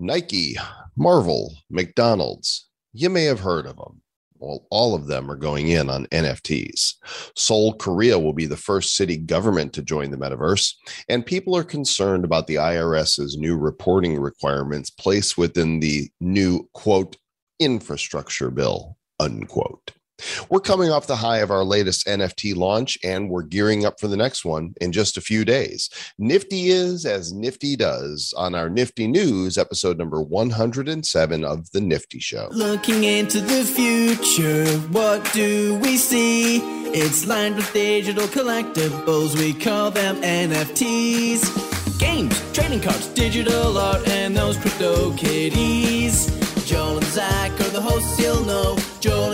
Nike, Marvel, McDonald's. You may have heard of them. Well, all of them are going in on NFTs. Seoul, Korea will be the first city government to join the metaverse, and people are concerned about the IRS's new reporting requirements placed within the new quote infrastructure bill unquote. We're coming off the high of our latest NFT launch and we're gearing up for the next one in just a few days. Nifty is as Nifty does on our Nifty News, episode number 107 of The Nifty Show. Looking into the future, what do we see? It's lined with digital collectibles, we call them NFTs. Games, trading cards, digital art, and those crypto kitties. Joel and Zach are the hosts you'll know. Joel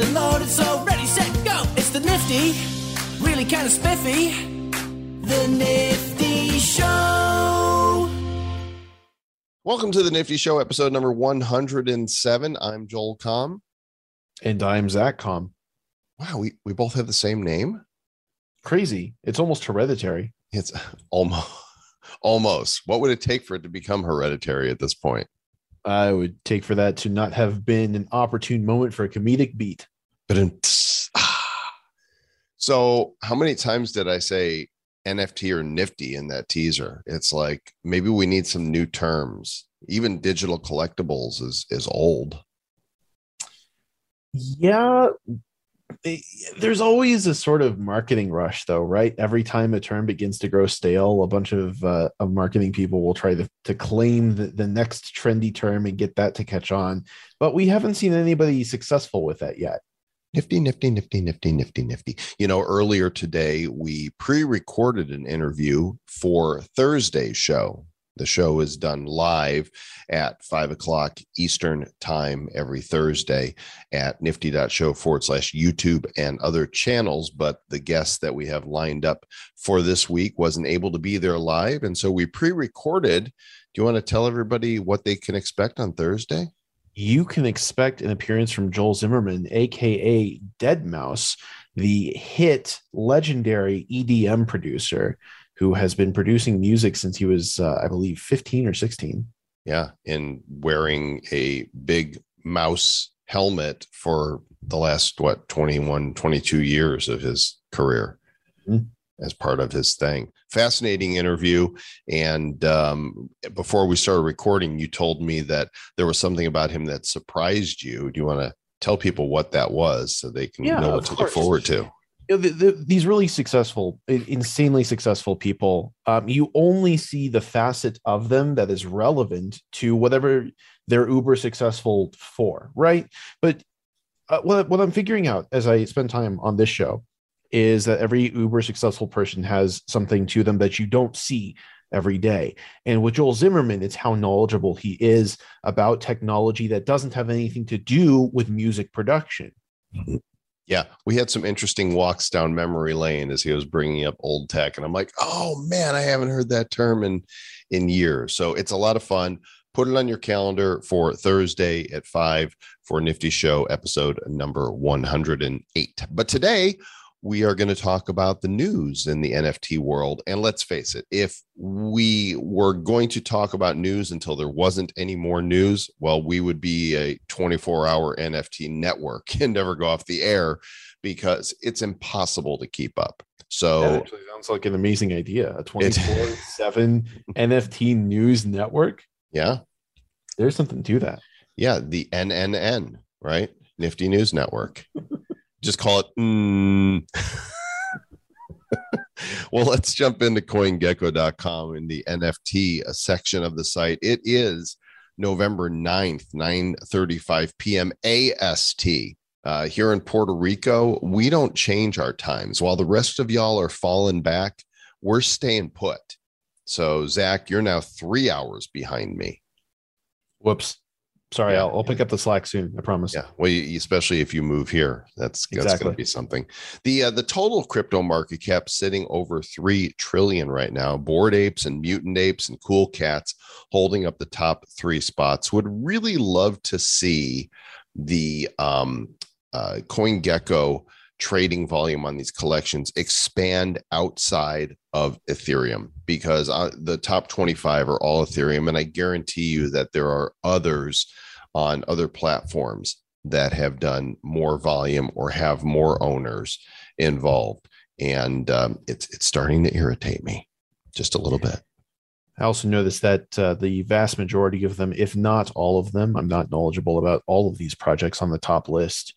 They're locked and loaded, so ready, set, go. It's the Nifty, really kind of spiffy. The Nifty Show. Welcome to The Nifty Show, episode number 107. I'm Joel Comm. And I'm Zach Comm. Wow, we, we both have the same name? Crazy. It's almost hereditary. It's almost almost. What would it take for it to become hereditary at this point? I would take for that to not have been an opportune moment for a comedic beat. But in, so, how many times did I say NFT or nifty in that teaser? It's like maybe we need some new terms. Even digital collectibles is is old. Yeah, there's always a sort of marketing rush though right? Every time a term begins to grow stale a bunch of, uh, of marketing people will try to, to claim the, the next trendy term and get that to catch on. But we haven't seen anybody successful with that yet. Nifty nifty nifty nifty nifty nifty. You know earlier today we pre-recorded an interview for thursday's show the show is done live at five o'clock Eastern time every Thursday at nifty.show forward slash YouTube and other channels. But the guest that we have lined up for this week wasn't able to be there live. And so we pre recorded. Do you want to tell everybody what they can expect on Thursday? You can expect an appearance from Joel Zimmerman, aka deadmau5, the hit legendary EDM producer who has been producing music since he was, uh, I believe, 15 or 16. Yeah. And wearing a big mouse helmet for the last, what, 21, 22 years of his career mm-hmm. as part of his thing. Fascinating interview. And um, before we started recording, you told me that there was something about him that surprised you. Do you want to tell people what that was so they can yeah, know what to course. look forward to? The, the, these really successful, insanely successful people, um, you only see the facet of them that is relevant to whatever they're uber successful for, right? But uh, what, what I'm figuring out as I spend time on this show is that every uber successful person has something to them that you don't see every day. And with Joel Zimmerman, it's how knowledgeable he is about technology that doesn't have anything to do with music production. Mm-hmm. Yeah, we had some interesting walks down memory lane as he was bringing up old tech, and I'm like, oh man, I haven't heard that term in in years. So it's a lot of fun. Put it on your calendar for Thursday at five for Nifty Show episode number 108. But today we are going to talk about the news in the NFT world. And let's face it, if we were going to talk about news until there wasn't any more news, well, we would be a 24 hour NFT network and never go off the air because it's impossible to keep up. So sounds like an amazing idea. A 24 7 NFT news network. Yeah. There's something to that. Yeah. The NNN, right? Nifty News Network. just call it. Mm. well, let's jump into coingecko.com in the NFT section of the site. It is November 9th, 9:35 p.m. AST. Uh, here in Puerto Rico, we don't change our times. While the rest of y'all are falling back, we're staying put. So, Zach, you're now three hours behind me. Whoops. Sorry, yeah. I'll, I'll, pick up the slack soon. I promise. Yeah. Well, you, especially if you move here, that's exactly. that's going to be something. The uh, the total crypto market cap sitting over three trillion right now. Bored apes and mutant apes and cool cats holding up the top three spots. Would really love to see the um, uh, CoinGecko trading volume on these collections expand outside of Ethereum because uh, the top 25 are all Ethereum. And I guarantee you that there are others on other platforms that have done more volume or have more owners involved. And um, it's, it's starting to irritate me just a little bit. I also noticed that uh, the vast majority of them, if not all of them, I'm not knowledgeable about all of these projects on the top list,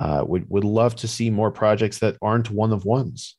uh, would would love to see more projects that aren't one of ones.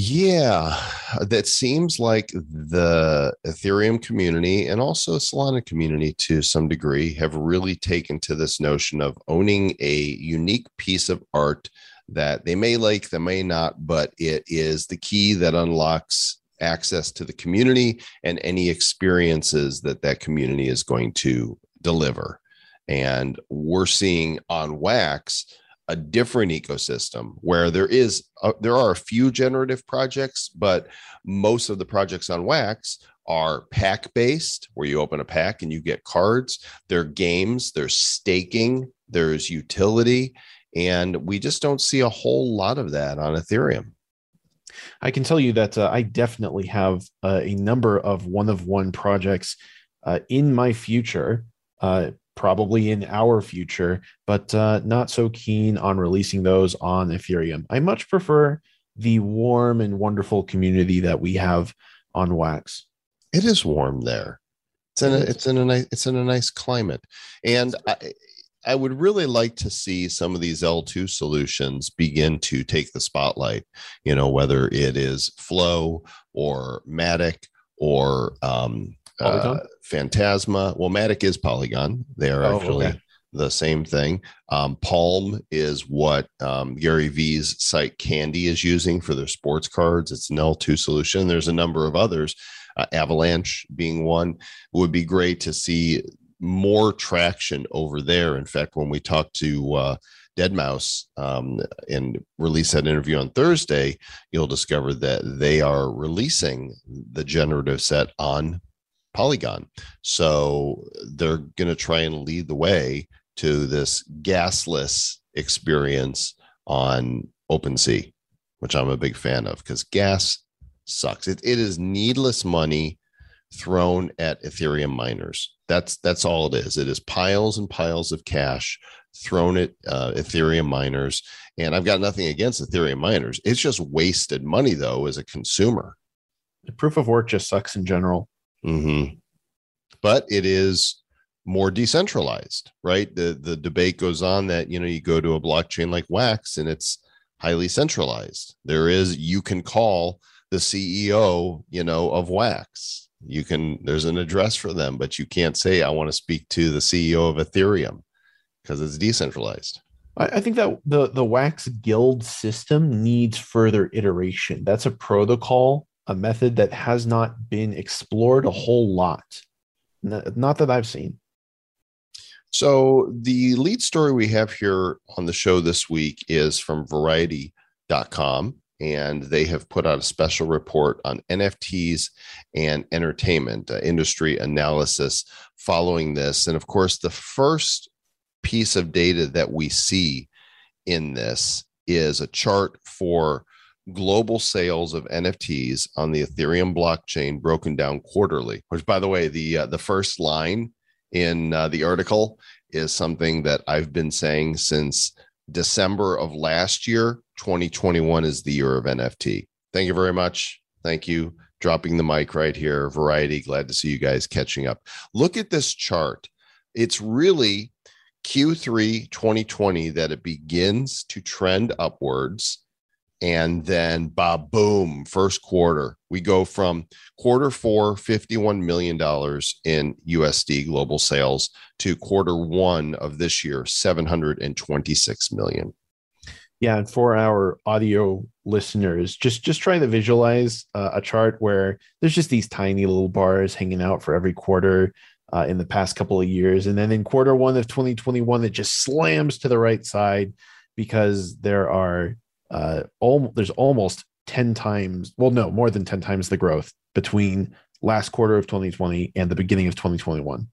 Yeah, that seems like the Ethereum community and also Solana community to some degree have really taken to this notion of owning a unique piece of art that they may like, they may not, but it is the key that unlocks access to the community and any experiences that that community is going to deliver. And we're seeing on Wax a different ecosystem where there is a, there are a few generative projects, but most of the projects on Wax are pack based, where you open a pack and you get cards. There are games, there's staking, there's utility, and we just don't see a whole lot of that on Ethereum. I can tell you that uh, I definitely have uh, a number of one of one projects uh, in my future uh, probably in our future, but uh, not so keen on releasing those on Ethereum. I much prefer the warm and wonderful community that we have on Wax. It is warm there. It's in a, it's in a nice it's in a nice climate, and I I would really like to see some of these L2 solutions begin to take the spotlight. You know, whether it is Flow or Matic or um, uh, Phantasma. Well, Matic is Polygon. They are oh, actually okay. the same thing. Um, Palm is what um, Gary Vee's site Candy is using for their sports cards. It's an L2 solution. There's a number of others, uh, Avalanche being one. It would be great to see more traction over there. In fact, when we talked to uh, deadmau5 um, and release that interview on Thursday, you'll discover that they are releasing the generative set on Polygon. So they're going to try and lead the way to this gasless experience on OpenSea, which I'm a big fan of because gas sucks. It, it is needless money thrown at Ethereum miners. That's that's all it is. It is piles and piles of cash thrown at uh, Ethereum miners. And I've got nothing against Ethereum miners. It's just wasted money though as a consumer. The proof of work just sucks in general. Mm-hmm. But it is more decentralized, right? The the debate goes on that you know you go to a blockchain like Wax and it's highly centralized. There is you can call the CEO, you know, of Wax. You can there's an address for them, but you can't say I want to speak to the CEO of Ethereum because it's decentralized. I think that the the Wax guild system needs further iteration. That's a protocol a method that has not been explored a whole lot. Not that I've seen. So, the lead story we have here on the show this week is from variety.com, and they have put out a special report on NFTs and entertainment uh, industry analysis following this. And of course, the first piece of data that we see in this is a chart for global sales of NFTs on the Ethereum blockchain broken down quarterly. Which, by the way, the uh, the first line in uh, the article is something that I've been saying since December of last year. 2021 is the year of NFT. Thank you very much. Thank you. Dropping the mic right here. Variety. Glad to see you guys catching up. Look at this chart. It's really Q3 2020 that it begins to trend upwards and then bob boom first quarter. We go from quarter four 51 million dollars in usd global sales to quarter one of this year 726 million. Yeah and for our audio listeners just just try to visualize uh, a chart where there's just these tiny little bars hanging out for every quarter uh, in the past couple of years. And then in quarter one of 2021 it just slams to the right side because there are uh, all, there's almost 10 times, well, no, more than 10 times the growth between last quarter of 2020 and the beginning of 2021.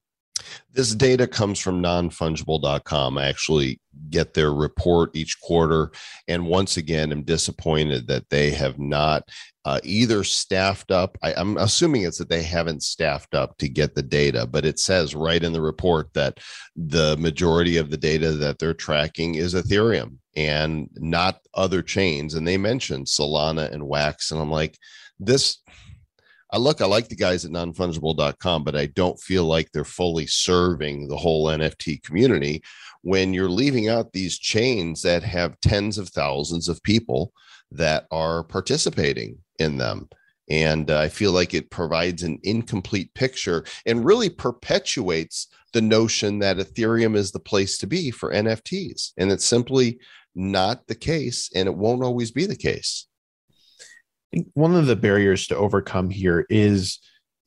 This data comes from nonfungible.com. I actually get their report each quarter. And once again, I'm disappointed that they have not uh, either staffed up. I, I'm assuming it's that they haven't staffed up to get the data, but it says right in the report that the majority of the data that they're tracking is Ethereum and not other chains. And they mentioned Solana and Wax. And I'm like, this I look, I like the guys at nonfungible.com, but I don't feel like they're fully serving the whole NFT community when you're leaving out these chains that have tens of thousands of people that are participating in them. And uh, I feel like it provides an incomplete picture and really perpetuates the notion that Ethereum is the place to be for NFTs. And it's simply not the case, and it won't always be the case one of the barriers to overcome here is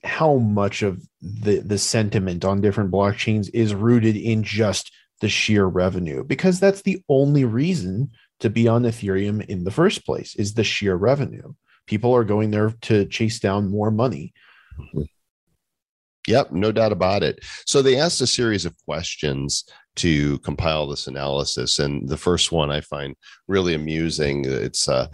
how much of the the sentiment on different blockchains is rooted in just the sheer revenue because that's the only reason to be on ethereum in the first place is the sheer revenue. People are going there to chase down more money. Yep no doubt about it. So they asked a series of questions to compile this analysis and the first one i find really amusing. It's uh,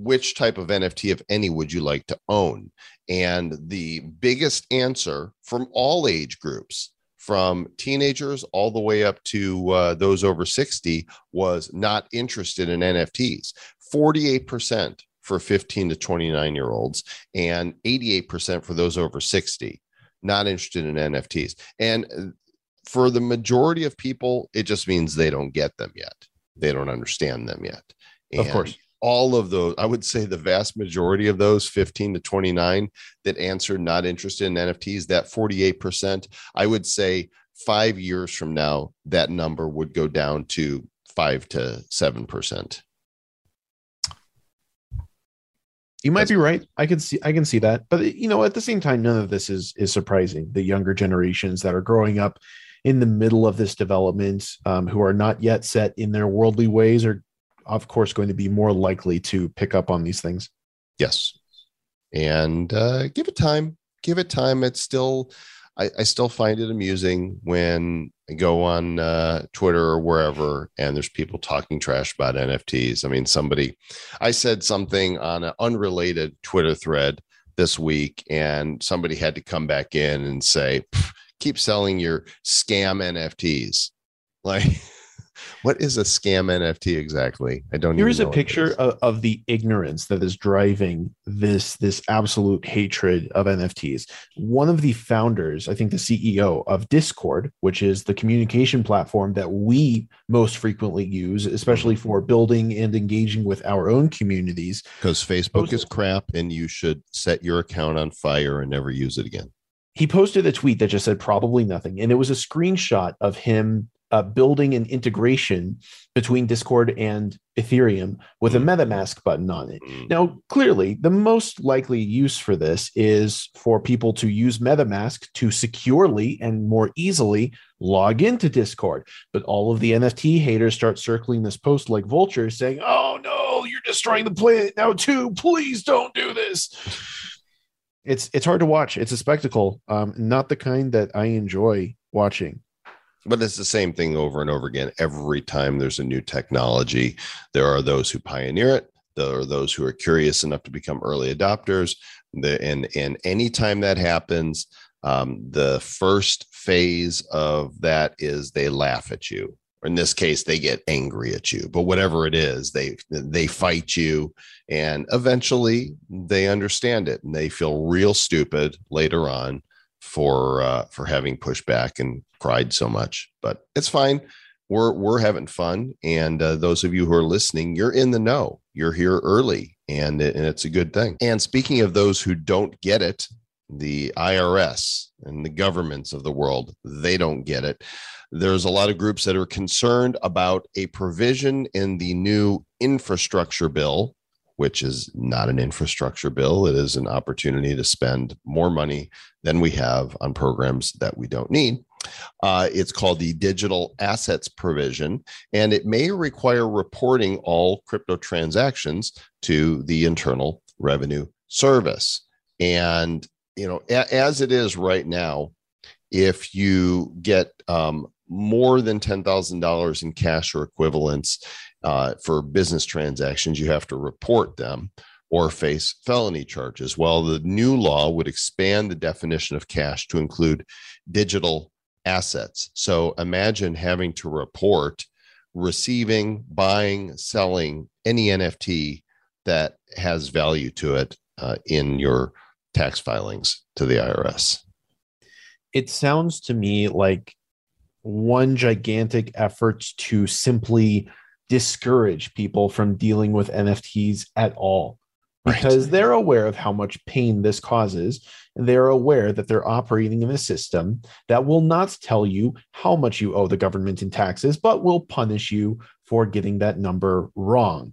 which type of NFT, if any, would you like to own? And the biggest answer from all age groups, from teenagers all the way up to uh, those over 60, was not interested in NFTs. 48% for 15 to 29 year olds, and 88% for those over 60, not interested in NFTs. And uh, for the majority of people, it just means they don't get them yet. They don't understand them yet. And of course all of those, I would say the vast majority of those 15 to 29 that answered not interested in NFTs, that 48%, I would say five years from now, that number would go down to five to 7%. You might That's be right. I can see I can see that. But you know, at the same time, none of this is is surprising. The younger generations that are growing up in the middle of this development, um, who are not yet set in their worldly ways, are of course, going to be more likely to pick up on these things. Yes. And uh, give it time. Give it time. It's still, I, I still find it amusing when I go on uh, Twitter or wherever and there's people talking trash about NFTs. I mean, somebody, I said something on an unrelated Twitter thread this week, and somebody had to come back in and say, keep selling your scam NFTs. Like, what is a scam NFT exactly? I don't. Here is a picture of, of, the ignorance that is driving this this absolute hatred of NFTs. One of the founders, I think, the CEO of Discord, which is the communication platform that we most frequently use, especially mm-hmm. for building and engaging with our own communities. Because Facebook is crap, and you should set your account on fire and never use it again he posted a tweet that just said probably nothing and it was a screenshot of him uh, building an integration between Discord and Ethereum with a mm. MetaMask button on it. Mm. Now, clearly, the most likely use for this is for people to use MetaMask to securely and more easily log into Discord. But all of the NFT haters start circling this post like vultures saying, oh no, you're destroying the planet now too. Please don't do this. It's it's hard to watch. It's a spectacle, um, not the kind that I enjoy watching but it's the same thing over and over again. Every time there's a new technology, there are those who pioneer it. There are those who are curious enough to become early adopters. And and anytime that happens, um, the first phase of that is they laugh at you. Or in this case, they get angry at you. But whatever it is, they they fight you, and eventually they understand it, and they feel real stupid later on for uh, for having pushed back and cried so much. But it's fine. We're we're having fun, and uh, those of you who are listening, you're in the know. You're here early, and and it's a good thing. And speaking of those who don't get it, the IRS and the governments of the world, they don't get it. There's a lot of groups that are concerned about a provision in the new infrastructure bill which is not an infrastructure bill. It is an opportunity to spend more money than we have on programs that we don't need. Uh, it's called the digital assets provision, and it may require reporting all crypto transactions to the Internal Revenue Service. And, you know, a- as it is right now, if you get um, more than $10,000 in cash or equivalents uh, for business transactions, you have to report them or face felony charges. Well, the new law would expand the definition of cash to include digital assets. So imagine having to report receiving, buying, selling any NFT that has value to it uh, in your tax filings to the IRS. It sounds to me like one gigantic effort to simply discourage people from dealing with NFTs at all because right. they're aware of how much pain this causes. And they're aware that they're operating in a system that will not tell you how much you owe the government in taxes, but will punish you for getting that number wrong.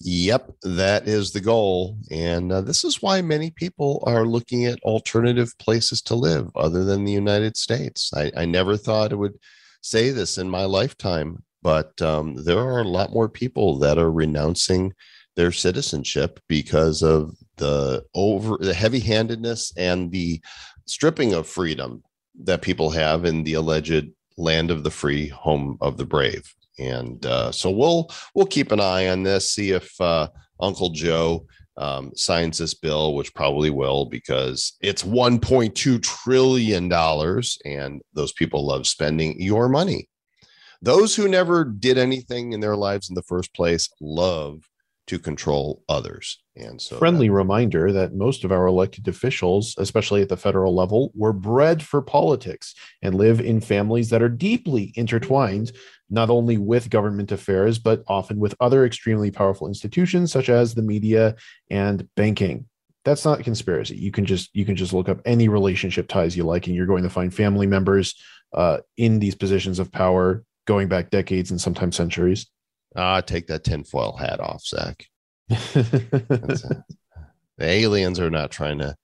Yep, that is the goal. And uh, this is why many people are looking at alternative places to live other than the United States. I, I never thought it would say this in my lifetime, but um, there are a lot more people that are renouncing their citizenship because of the over the heavy-handedness and the stripping of freedom that people have in the alleged land of the free home of the brave. And uh, so we'll we'll keep an eye on this see if uh, uncle joe um, signs this bill which probably will because it's 1.2 trillion dollars and those people love spending your money those who never did anything in their lives in the first place love to control others. And so, friendly that, reminder that most of our elected officials, especially at the federal level, were bred for politics and live in families that are deeply intertwined, not only with government affairs, but often with other extremely powerful institutions such as the media and banking. That's not conspiracy. You can just you can just look up any relationship ties you like, and you're going to find family members uh, in these positions of power going back decades and sometimes centuries. Ah, take that tinfoil hat off, Zach. the aliens are not trying to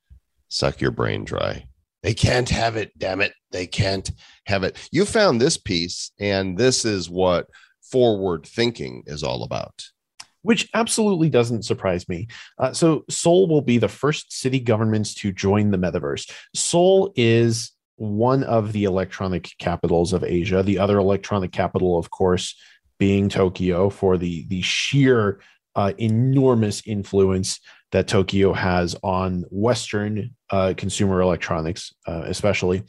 suck your brain dry. They can't have it, damn it. They can't have it. You found this piece, and this is what forward thinking is all about. Which absolutely doesn't surprise me. Uh, so, Seoul will be the first city governments to join the metaverse. Seoul is one of the electronic capitals of Asia. The other electronic capital, of course, being Tokyo for the the sheer uh, enormous influence that Tokyo has on Western uh, consumer electronics, uh, especially.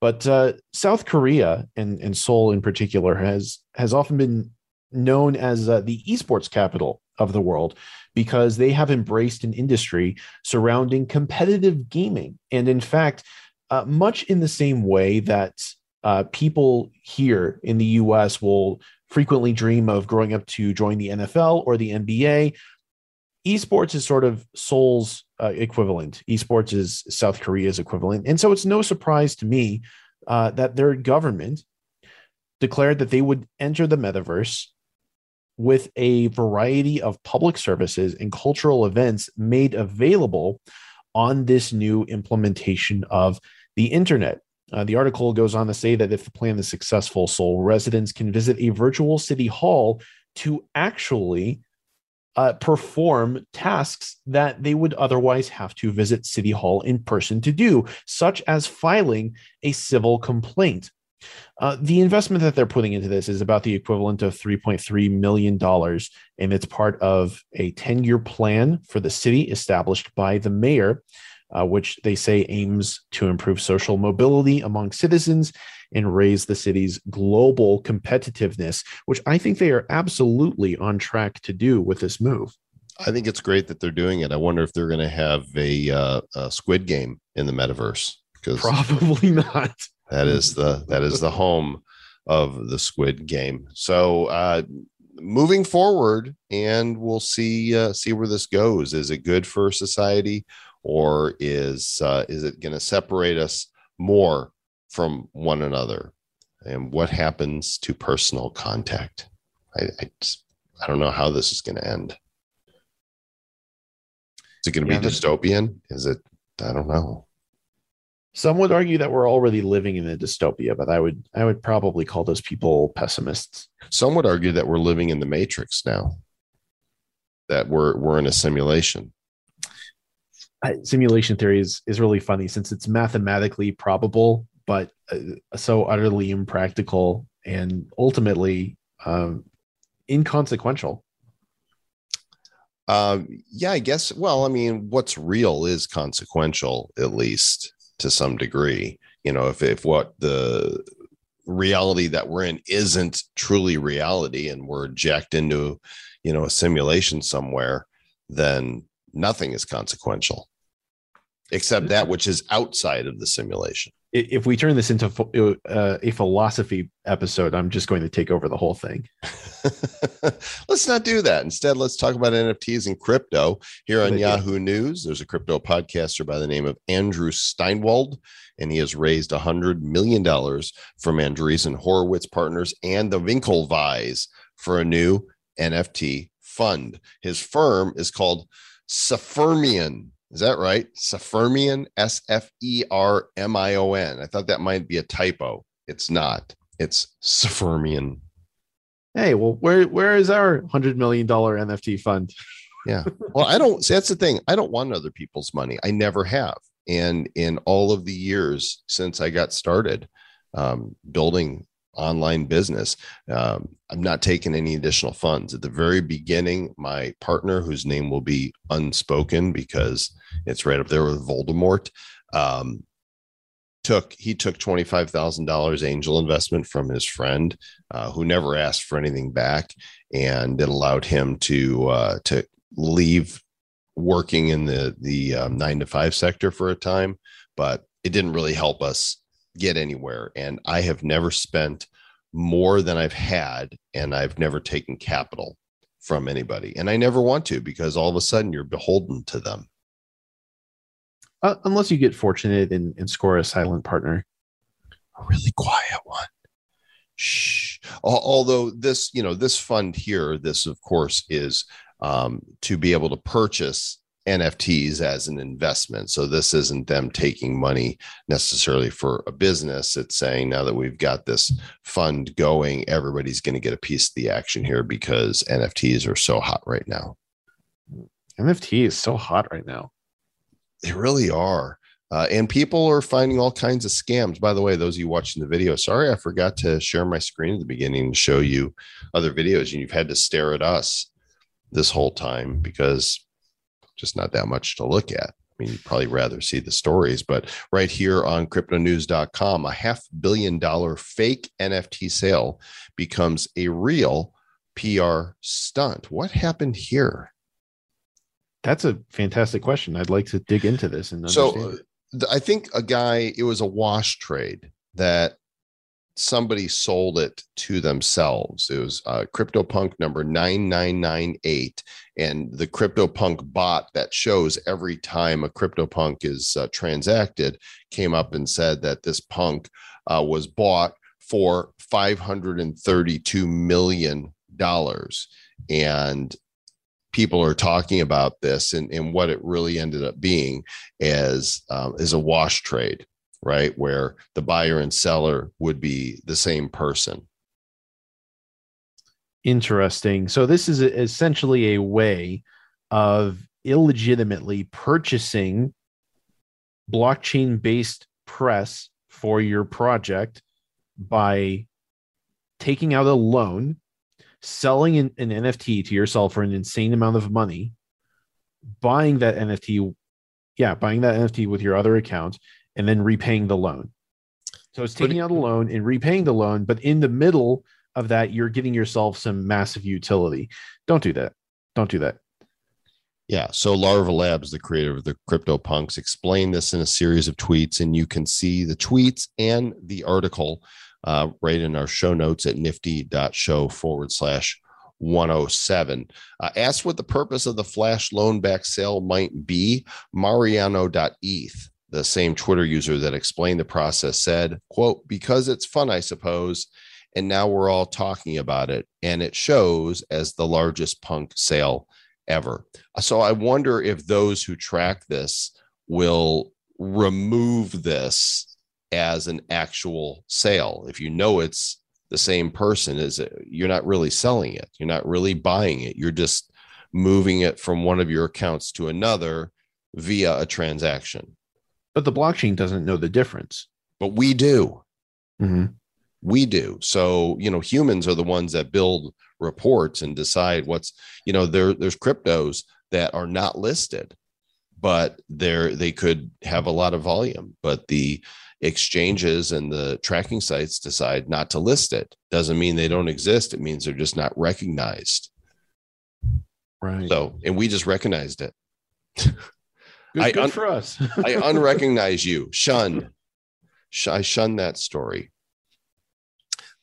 But uh, South Korea and, and Seoul in particular has has often been known as uh, the esports capital of the world because they have embraced an industry surrounding competitive gaming, and in fact, uh, much in the same way that people here in the U.S. will frequently dream of growing up to join the NFL or the NBA. Esports is sort of Seoul's uh, equivalent. Esports is South Korea's equivalent. And so it's no surprise to me uh, that their government declared that they would enter the metaverse with a variety of public services and cultural events made available on this new implementation of the internet. Uh, the article goes on to say that if the plan is successful, Seoul residents can visit a virtual city hall to actually uh, perform tasks that they would otherwise have to visit City Hall in person to do, such as filing a civil complaint. Uh, the investment that they're putting into this is about the equivalent of $3.3 million, and it's part of a 10 year plan for the city established by the mayor uh, which they say aims to improve social mobility among citizens and raise the city's global competitiveness, which I think they are absolutely on track to do with this move. I think it's great that they're doing it. I wonder if they're going to have a, uh, a Squid Game in the metaverse because probably not. That is the that is the home of the Squid Game. So uh, moving forward, and we'll see uh, see where this goes. Is it good for society, or is uh, is it going to separate us more from one another? And what happens to personal contact? I I, I don't know how this is going to end. Is it going to yeah, be dystopian? Is it? I don't know. Some would argue that we're already living in a dystopia, but I would I would probably call those people pessimists. Some would argue that we're living in the matrix now. That we're we're in a simulation. simulation theory is is really funny since it's mathematically probable, but uh, so utterly impractical and ultimately um, inconsequential. Um, yeah, I guess. Well, I mean, what's real is consequential, at least to some degree. You know, if if what the reality that we're in isn't truly reality, and we're jacked into, you know, a simulation somewhere, then nothing is consequential, except mm-hmm. that which is outside of the simulation if we turn this into uh, a philosophy episode, I'm just going to take over the whole thing. let's not do that. Instead, let's talk about NFTs and crypto here on Yahoo News. There's a crypto podcaster by the name of Andrew Steinwold, and he has raised $100 million from Andreessen Horowitz Partners and the Winklevoss for a new NFT fund. His firm is called Sfermion is that right? Sfermion, S F E R M I O N. I thought that might be a typo. It's not. It's Sfermion. Hey, well, where where is our hundred million dollar NFT fund? yeah. Well, I don't see that's the thing. I don't want other people's money. I never have. And in all of the years since I got started um, building online business. Um, I'm not taking any additional funds. At the very beginning, my partner, whose name will be unspoken because it's right up there with Voldemort, um, took he took twenty five thousand dollars angel investment from his friend, uh, who never asked for anything back, and it allowed him to uh, to leave working in the the um, nine to five sector for a time, but it didn't really help us get anywhere. And I have never spent more than I've had, and I've never taken capital from anybody. And I never want to because all of a sudden you're beholden to them. Uh, unless you get fortunate and, and score a silent partner. A really quiet one. Shh. Although this, you know, this fund here, this of course is um, to be able to purchase NFTs as an investment. So this isn't them taking money necessarily for a business. It's saying now that we've got this fund going, everybody's going to get a piece of the action here because NFTs are so hot right now. NFT is so hot right now. They really are. Uh, and people are finding all kinds of scams. By the way, those of you watching the video, sorry, I forgot to share my screen at the beginning to show you other videos, and you've had to stare at us this whole time because just not that much to look at. I mean, you'd probably rather see the stories, but right here on cryptonews.com, a half billion dollar fake NFT sale becomes a real PR stunt. What happened here? That's a fantastic question. I'd like to dig into this and so uh, I think a guy, it was a wash trade that somebody sold it to themselves. It was uh, CryptoPunk number 9998. And the CryptoPunk bot that shows every time a CryptoPunk is uh, transacted came up and said that this punk uh, was bought for $532 million. And people are talking about this and, and what it really ended up being as um, is a wash trade right? Where the buyer and seller would be the same person. Interesting. So, this is essentially a way of illegitimately purchasing blockchain based press for your project by taking out a loan, selling an, an, NFT to yourself for an insane amount of money, buying that NFT, yeah, buying that NFT with your other account, and then repaying the loan. So it's taking out a loan and repaying the loan, but in the middle of that, you're giving yourself some massive utility. Don't do that. Don't do that. Yeah. So Larva Labs, the creator of the Crypto Punks, explained this in a series of tweets, and you can see the tweets and the article uh, right in our show notes at nifty.show forward slash 107. Uh, asked what the purpose of the flash loan back sale might be, Mariano.eth the same Twitter user that explained the process said, quote, because it's fun, I suppose. And now we're all talking about it. And it shows as the largest punk sale ever. So I wonder if those who track this will remove this as an actual sale. If you know it's the same person, is it, you're not really selling it. You're not really buying it. You're just moving it from one of your accounts to another via a transaction. But the blockchain doesn't know the difference. But we do. Mm-hmm. We do. So, you know, humans are the ones that build reports and decide what's, you know, there there's cryptos that are not listed, but they're they could have a lot of volume, but the exchanges and the tracking sites decide not to list it. Doesn't mean they don't exist. It means they're just not recognized. Right. So, and we just recognized it. good, I good un- for us. I unrecognize you. Shun. Sh- I shun that story.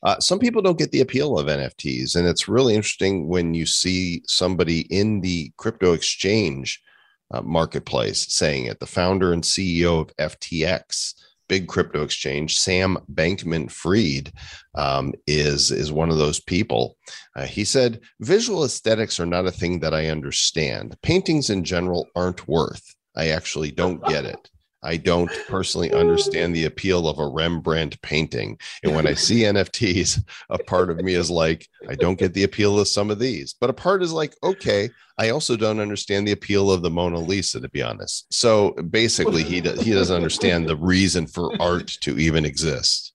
Uh, some people don't get the appeal of NFTs, and it's really interesting when you see somebody in the crypto exchange uh, marketplace saying it. The founder and CEO of FTX, big crypto exchange, Sam Bankman Fried, um, is is one of those people. Uh, he said, "Visual aesthetics are not a thing that I understand. Paintings in general aren't worth. I actually don't get it." I don't personally understand the appeal of a Rembrandt painting. And when I see NFTs, a part of me is like, I don't get the appeal of some of these. But a part is like, okay, I also don't understand the appeal of the Mona Lisa, to be honest. So basically, he, do, he doesn't understand the reason for art to even exist.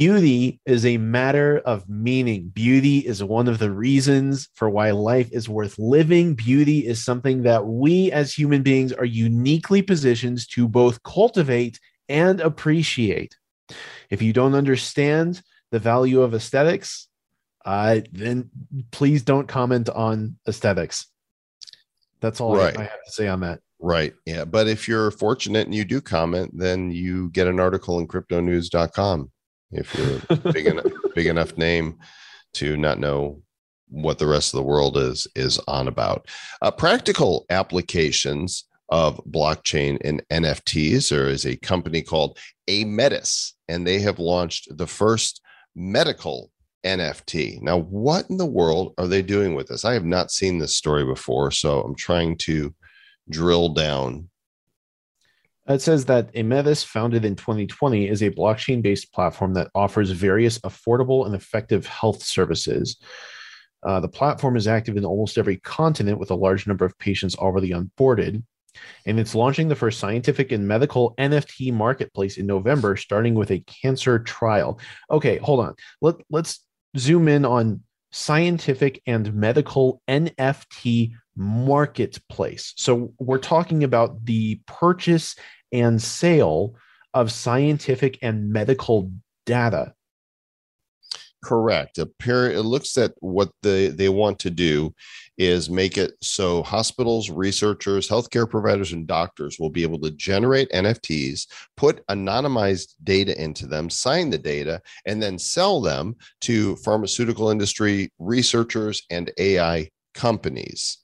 Beauty is a matter of meaning. Beauty is one of the reasons for why life is worth living. Beauty is something that we as human beings are uniquely positioned to both cultivate and appreciate. If you don't understand the value of aesthetics, uh, then please don't comment on aesthetics. That's all Right. I, I have to say on that. Right. Yeah. But if you're fortunate and you do comment, then you get an article in cryptonews.com. If you're a big enough, big enough name to not know what the rest of the world is is on about. Uh, practical applications of blockchain and NFTs. There is a company called Ametis, and they have launched the first medical NFT. Now, what in the world are they doing with this? I have not seen this story before, so I'm trying to drill down. It says that Ametis, founded in 2020, is a blockchain based platform that offers various affordable and effective health services. Uh, the platform is active in almost every continent with a large number of patients already onboarded. And it's launching the first scientific and medical NFT marketplace in November, starting with a cancer trial. Okay, hold on. Let, let's zoom in on scientific and medical NFT marketplace. So we're talking about the purchase and sale of scientific and medical data. Correct. Appear it looks at what they they want to do is make it so hospitals, researchers, healthcare providers, and doctors will be able to generate NFTs, put anonymized data into them, sign the data, and then sell them to pharmaceutical industry researchers and AI companies.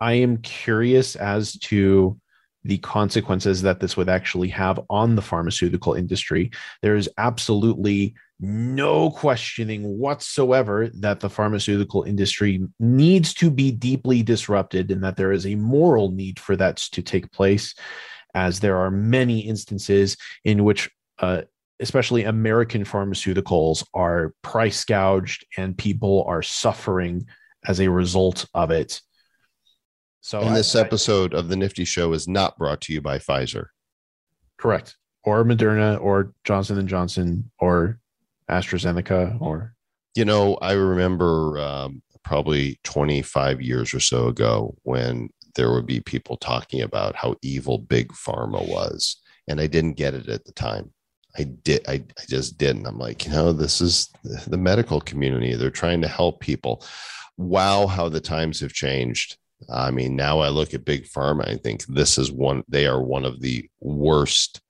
I am curious as to the consequences that this would actually have on the pharmaceutical industry. There is absolutely no questioning whatsoever that the pharmaceutical industry needs to be deeply disrupted and that there is a moral need for that to take place, as there are many instances in which, uh, especially American pharmaceuticals, are price gouged and people are suffering as a result of it. So, And I- this I- episode of the Nifty Show is not brought to you by Pfizer. correct, or Moderna, or Johnson and Johnson, or AstraZeneca, or You know, I remember um, probably 25 years or so ago when there would be people talking about how evil big pharma was, and I didn't get it at the time. I did. I, I just didn't. I'm like, you know, this is the medical community. They're trying to help people. Wow, how the times have changed. I mean, now I look at big pharma. I think this is one. They are one of the worst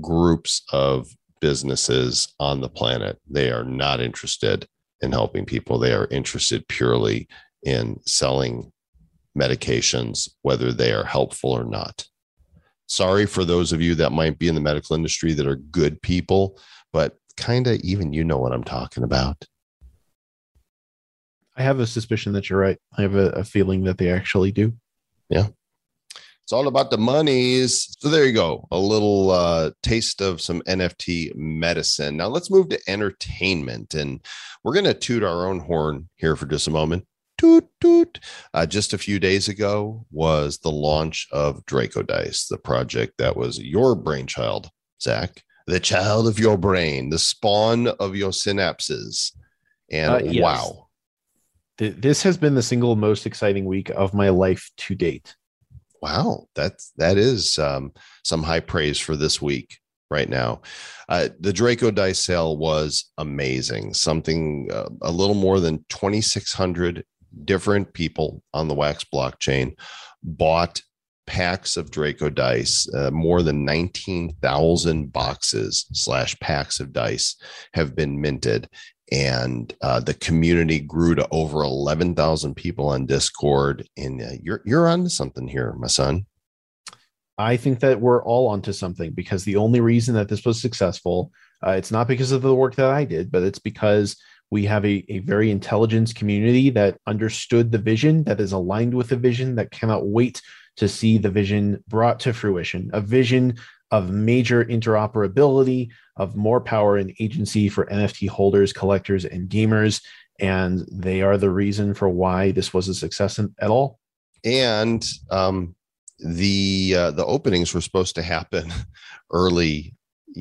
groups of businesses on the planet. They are not interested in helping people. They are interested purely in selling medications, whether they are helpful or not. Sorry for those of you that might be in the medical industry that are good people, but kind of even you know what I'm talking about. I have a suspicion that you're right. I have a, a feeling that they actually do. Yeah. It's all about the monies. So there you go. A little uh, taste of some NFT medicine. Now let's move to entertainment. And we're going to toot our own horn here for just a moment. toot toot. Uh, just a few days ago was the launch of Draco Dice, the project that was your brainchild, Zach, the child of your brain, the spawn of your synapses. And Uh, yes. wow, Th- This has been the single most exciting week of my life to date. wow, that's that is um, some high praise for this week right now. Uh, the Draco Dice sale was amazing. Something uh, a little more than 2,600 different people on the Wax blockchain bought packs of Draco dice. Uh, more than 19,000 boxes slash packs of dice have been minted. And uh, the community grew to over 11,000 people on Discord. And uh, you're, you're on to something here, my son. I think that we're all onto something because the only reason that this was successful, uh, it's not because of the work that I did, but it's because we have a, a very intelligent community that understood the vision, that is aligned with the vision, that cannot wait to see the vision brought to fruition. A vision of major interoperability, of more power and agency for NFT holders, collectors, and gamers. And they are the reason for why this was a success at all. and um, the uh, the openings were supposed to happen early.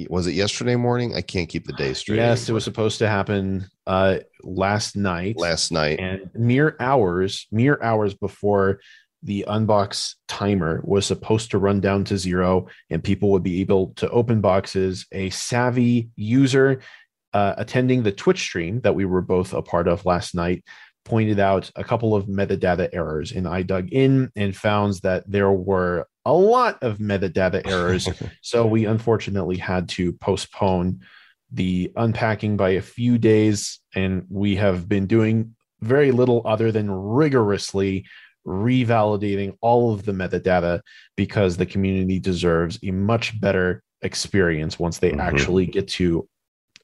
Was it yesterday morning? I can't keep the day straight. Yes, it was supposed to happen uh, last night. last night. and mere hours, mere hours before the unbox timer was supposed to run down to zero, and people would be able to open boxes. A savvy user uh, attending the Twitch stream that we were both a part of last night pointed out a couple of metadata errors, and I dug in and found that there were a lot of metadata errors. so we unfortunately had to postpone the unpacking by a few days, and we have been doing very little other than rigorously revalidating all of the metadata because the community deserves a much better experience once they Mhm. actually get to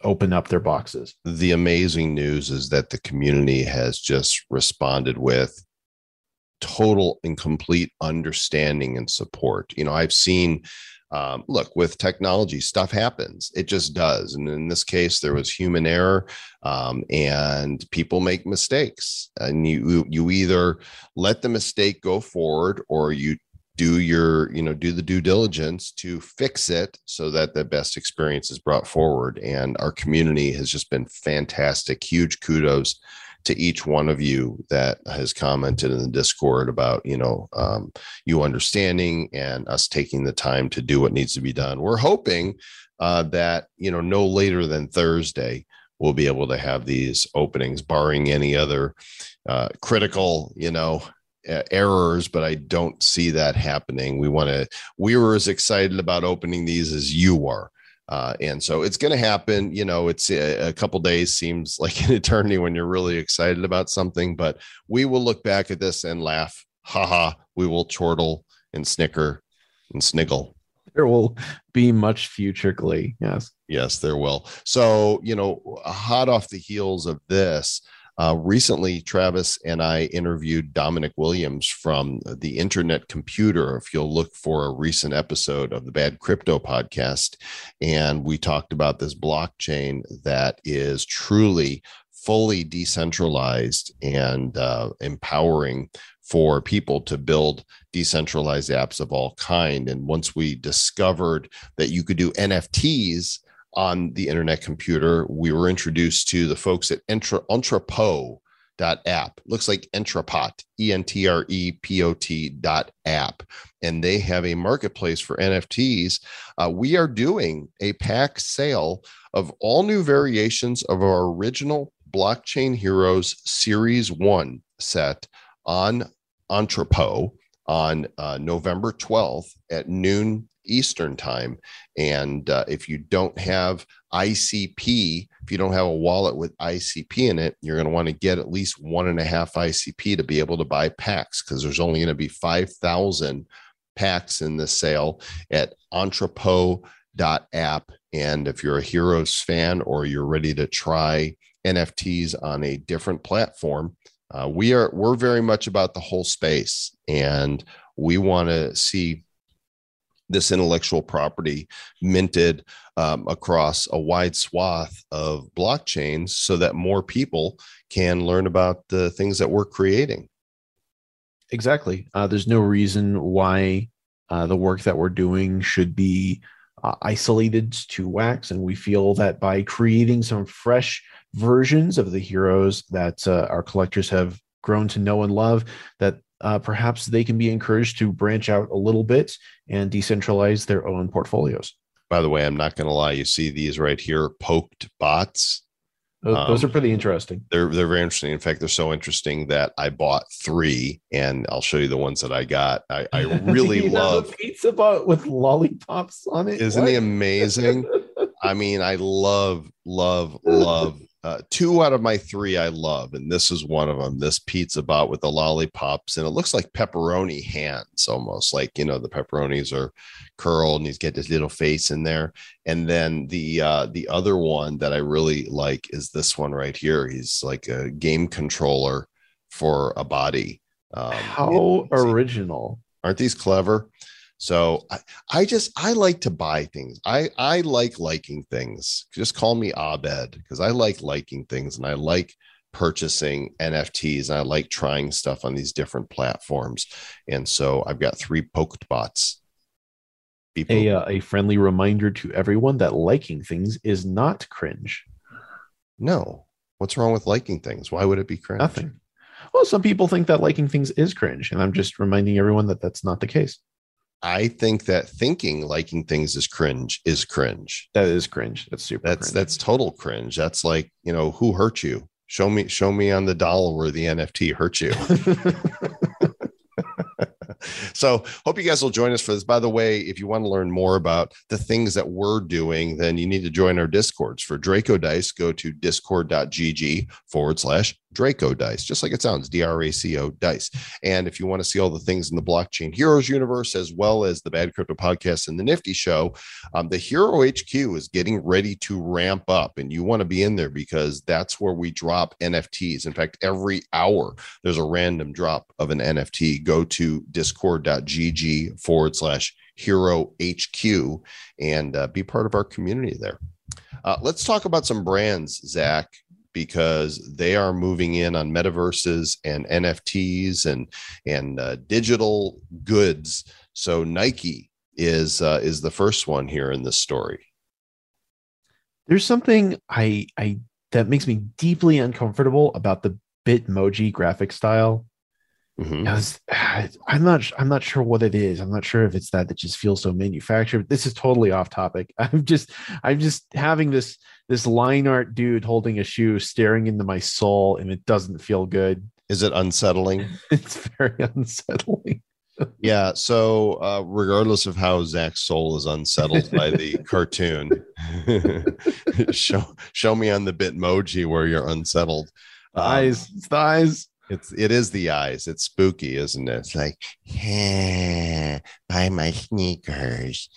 open up their boxes. the amazing news is that the community has just responded with total and complete understanding and support. You know, I've seen, um, look, with technology, stuff happens. It just does. And in this case, there was human error, um, and people make mistakes. And you you either let the mistake go forward, or you do your you know do the due diligence to fix it so that the best experience is brought forward and our community has just been fantastic huge kudos to each one of you that has commented in the discord about you know um, you understanding and us taking the time to do what needs to be done we're hoping uh, that you know no later than thursday we'll be able to have these openings barring any other uh, critical you know errors, but I don't see that happening. We want to, we were as excited about opening these as you are. Uh, and so it's going to happen. You know, it's a, a couple days seems like an eternity when you're really excited about something, but we will look back at this and laugh. Haha, we will chortle and snicker and sniggle. There will be much future glee. Yes. Yes, there will. So, you know, hot off the heels of this, uh, recently, Travis and I interviewed Dominic Williams from the Internet Computer. If you'll look for a recent episode of the Bad Crypto podcast, and we talked about this blockchain that is truly fully decentralized and uh, empowering for people to build decentralized apps of all kind. And once we discovered that you could do NFTs on the internet computer, we were introduced to the folks at Entra, Entrepot.app. Looks like Entrepot, E N T R E P O T dot app. And they have a marketplace for NFTs. Uh, we are doing a pack sale of all new variations of our original Blockchain Heroes Series 1 set on Entrepot on uh, November 12th at noon Eastern time. And uh, if you don't have ICP, if you don't have a wallet with ICP in it, you're going to want to get at least one and a half ICP to be able to buy packs because there's only going to be 5,000 packs in the sale at entrepot.app. And if you're a Heroes fan or you're ready to try NFTs on a different platform, uh, we are we're very much about the whole space and we want to see this intellectual property minted um, across a wide swath of blockchains so that more people can learn about the things that we're creating. Exactly. Uh, there's no reason why uh, the work that we're doing should be uh, isolated to wax. And we feel that by creating some fresh versions of the heroes that uh, our collectors have grown to know and love, that uh, perhaps they can be encouraged to branch out a little bit and decentralize their own portfolios. By the way, I'm not going to lie. You see these right here, poked bots. Those, those Um, are pretty interesting. They're they're very interesting. In fact, they're so interesting that I bought three, and I'll show you the ones that I got. I, I really You have a love. pizza bot with lollipops on it. Isn't What? he amazing? I mean, I love, love, love. Uh, two out of my three I love, and this is one of them. This pizza bot with the lollipops, and it looks like pepperoni hands, almost like you know the pepperonis are curled, and he's got this little face in there. And then the uh, the other one that I really like is this one right here. He's like a game controller for a body. Um, How original. aren't these clever so I, I just i like to buy things. I i like liking things. Just call me abed because i like liking things and i like purchasing nfts and i like trying stuff on these different platforms. And so i've got three poked bots. A, uh, a friendly reminder to everyone that liking things is not cringe. no. What's wrong with liking things? Why would it be cringe? Nothing. Well, some people think that liking things is cringe, and I'm just reminding everyone that that's not the case. I think that thinking liking things is cringe is cringe That is cringe. That's super. that's cringe. that's total cringe that's like you know who hurt you show me show me on the dollar where the nft hurt you so hope you guys will join us for this by the way if you want to learn more about the things that we're doing then you need to join our discords for draco dice go to discord.gg forward slash draco dice just like it sounds d-r-a-c-o dice. And if you want to see all the things in the blockchain heroes universe as well as the bad crypto podcast and the nifty show um, the hero hq is getting ready to ramp up and you want to be in there because that's where we drop nfts in fact every hour there's a random drop of an nft go to discord.gg forward slash hero hq and uh, be part of our community there. Uh, let's talk about some brands zach because they are moving in on metaverses and nfts and and uh, digital goods so nike is uh, is the first one here in this story There's something I I that makes me deeply uncomfortable about the Bitmoji graphic style. Mhm. Because I'm not I'm not sure what it is. I'm not sure if it's that that just feels so manufactured. This is totally off topic. I'm just I'm just having this this line art dude holding a shoe staring into my soul and it doesn't feel good. is it unsettling It's very unsettling. Yeah. So, uh, regardless of how Zach's soul is unsettled by the cartoon, show show me on the Bitmoji where you're unsettled. Um, eyes, it's the eyes. It's it is the eyes. It's spooky, isn't it? It's like, "Eh, buy my sneakers.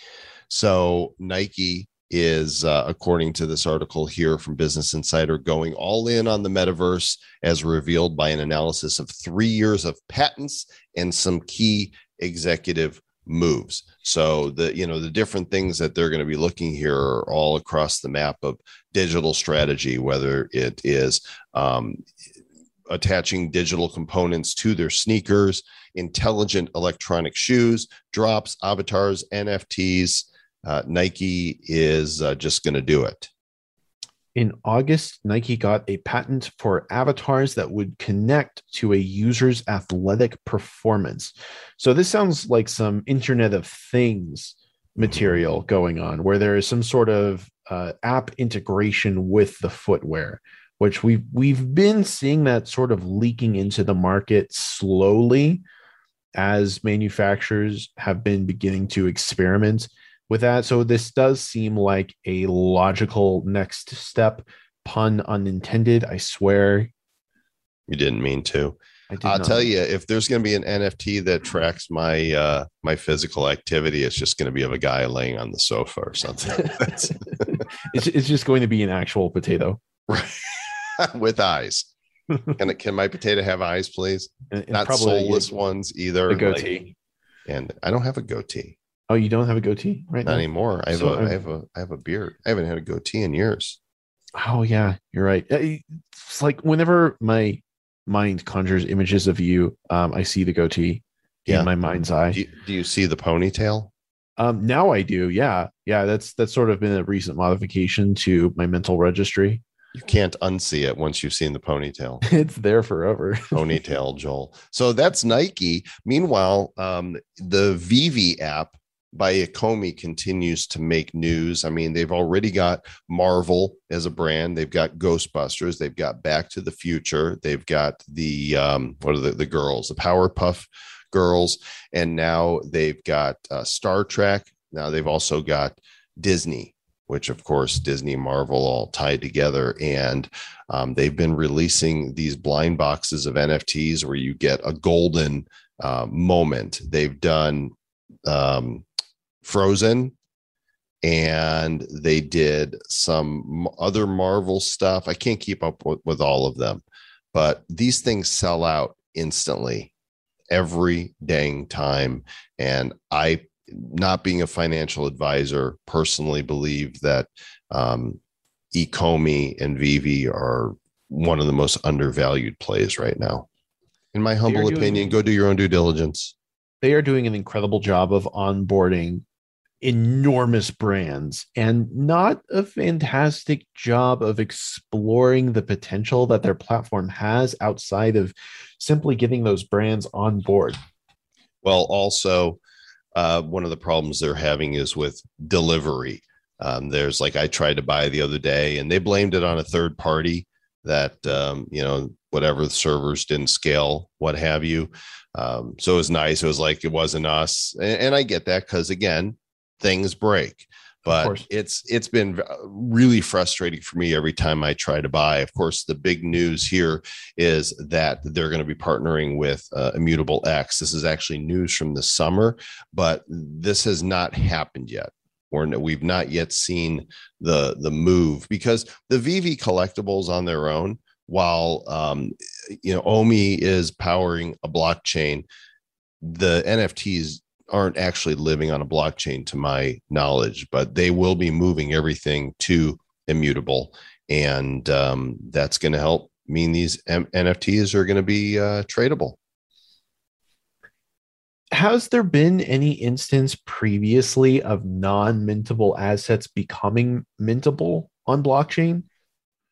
So Nike is, uh, according to this article here from Business Insider, going all in on the metaverse, as revealed by an analysis of three years of patents and some key executive moves. So the you know the different things that they're going to be looking here are all across the map of digital strategy, whether it is um, attaching digital components to their sneakers, intelligent electronic shoes, drops, avatars, NFTs. Uh, Nike is uh, just going to do it. In August, Nike got a patent for avatars that would connect to a user's athletic performance. So, this sounds like some Internet of Things material going on, where there is some sort of uh, app integration with the footwear, which we've we've been seeing that sort of leaking into the market slowly as manufacturers have been beginning to experiment with that. So this does seem like a logical next step. Pun unintended. I swear. You didn't mean to. I I'll not- tell you, if there's going to be an NFT that tracks my uh, my physical activity, it's just going to be of a guy laying on the sofa or something it's, it's just going to be an actual potato. with eyes. Can it, can my potato have eyes, please? And- and Not soulless ones either. a like- goatee. and I don't have a goatee. Oh, you don't have a goatee right Not now? anymore. I have So a I have a I have a beard. I haven't had a goatee in years. Oh yeah, you're right. Uh, It's like whenever my mind conjures images of you, um, I see the goatee Yeah. in my mind's eye. Do you, do you see the ponytail? Um, now I do. Yeah, yeah. That's that's sort of been a recent modification to my mental registry. You can't unsee it once you've seen the ponytail. it's there forever. ponytail Joel. So that's Nike. Meanwhile, um, the VeVe app by Ecomi continues to make news. I mean, they've already got Marvel as a brand. They've got Ghostbusters. They've got Back to the Future. They've got the um, what are the, the girls? The Powerpuff Girls, and now they've got uh, Star Trek. Now they've also got Disney, which of course Disney Marvel all tied together, and um, they've been releasing these blind boxes of NFTs where you get a golden uh, moment. They've done um, Frozen and they did some other Marvel stuff. I can't keep up with, with all of them, but these things sell out instantly every dang time. And I, not being a financial advisor, personally believe that um, Ecomi and VeVe are one of the most undervalued plays right now. In my humble doing- opinion, go do your own due diligence. they are doing an incredible job of onboarding enormous brands and not a fantastic job of exploring the potential that their platform has outside of simply getting those brands on board. Well, also, uh, one of the problems they're having is with delivery. Um, there's like I tried to buy the other day, and they blamed it on a third party that um, you know whatever the servers didn't scale, what have you. Um, so it was nice. It was like it wasn't us, and, and I get that because again, things break. But it's it's been really frustrating for me every time I try to buy. Of course, the big news here is that they're going to be partnering with uh, Immutable X. This is actually news from the summer, but this has not happened yet. Or we've not yet seen the the move because the VeVe collectibles on their own, while um, you know Omi is powering a blockchain, the NFTs aren't actually living on a blockchain to my knowledge, but they will be moving everything to immutable, and um, that's going to help mean these M- NFTs are going to be uh, tradable. Has there been any instance previously of non mintable assets becoming mintable on blockchain?